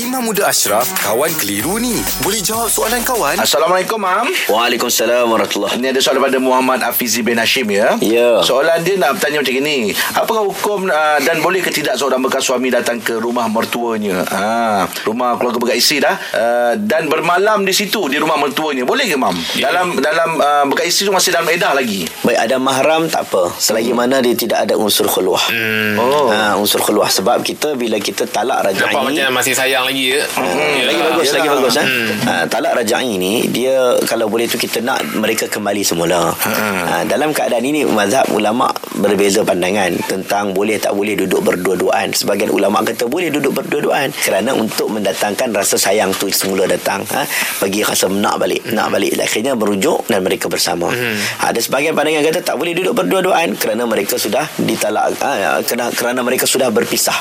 Imam Muda Ashraf, kawan keliru ni. Boleh jawab soalan kawan? Assalamualaikum, Mam. Waalaikumsalam warahmatullahi Ini ada soalan daripada Muhammad Afizi bin Hashim ya. Ya. Soalan dia nak bertanya macam ini. Apakah hukum uh, dan boleh ke tidak seorang bekas suami datang ke rumah mertuanya? Ha, rumah keluarga bekas isteri dah uh, dan bermalam di situ di rumah mertuanya. Boleh ke, Mam? Ya. Dalam dalam uh, bekas isteri tu masih dalam edah lagi. Baik ada mahram tak apa Selagi mana dia tidak ada unsur khuluah Hmm. Oh. ha, Unsur khuluah Sebab kita bila kita talak rajai Nampak macam masih sayang lagi ya. Hmm, lagi bagus Yelah. lagi bagus ha? Hmm. ha talak rajai ni dia kalau boleh tu kita nak mereka kembali semula. Ha, dalam keadaan ini mazhab ulama berbeza pandangan tentang boleh tak boleh duduk berdua-duaan. Sebagian ulama kata boleh duduk berdua-duaan kerana untuk mendatangkan rasa sayang tu semula datang ha, bagi rasa nak balik nak balik. Akhirnya merujuk dan mereka bersama. Ha, ada sebagian pandangan kata tak boleh duduk berdua-duaan kerana mereka sudah ditalak ha, kerana, kerana mereka sudah berpisah.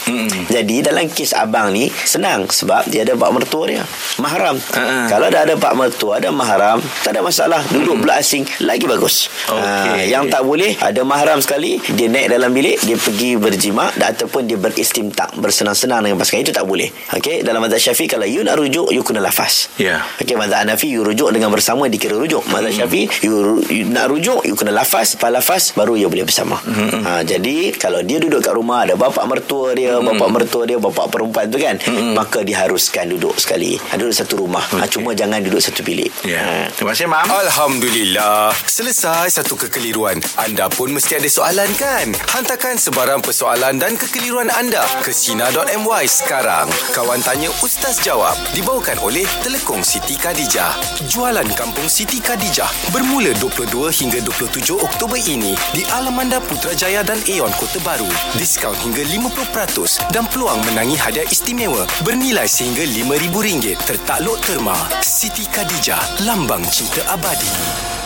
Jadi dalam kes abang ni senang sebab dia ada pak mertua dia. Mahram. Ha-ha. kalau dah ada pak mertua ada mahram tak ada masalah. Duduk pula asing lagi bagus. Okey. ha, yang tak boleh ada mahram sekali dia naik dalam bilik dia pergi berjima ataupun dia beristimtak bersenang-senang dengan pasangan itu tak boleh. Okey dalam mazhab syafi'i kalau you nak rujuk you kena lafaz. Ya. okey mazhab hanafi you rujuk dengan bersama dikira rujuk. Mazhab syafi'i you, you nak rujuk you kena lafaz. Lepas lafaz baru you boleh bersama. Ha, jadi kalau dia duduk kat rumah ada bapak mertua dia bapak mertua dia bapak perempuan tu kan maka diharuskan duduk sekali ha, duduk satu rumah ha, cuma jangan duduk satu bilik Ya. ha. Terima kasih, Mam. Alhamdulillah. Selesai satu kekeliruan. Anda pun mesti ada soalan kan? Hantarkan sebarang persoalan dan kekeliruan anda ke Sina.my sekarang. Kawan Tanya Ustaz Jawab. Dibawakan oleh Telekong Siti Khadijah. Jualan Kampung Siti Khadijah bermula 22 hingga 27 Oktober ini di Alamanda Putrajaya dan Aeon Kota Baru. Diskaun hingga 50% dan peluang menangi hadiah istimewa bernilai sehingga RM5,000 tertakluk terma. Siti Khadijah, lambang cinta abadi.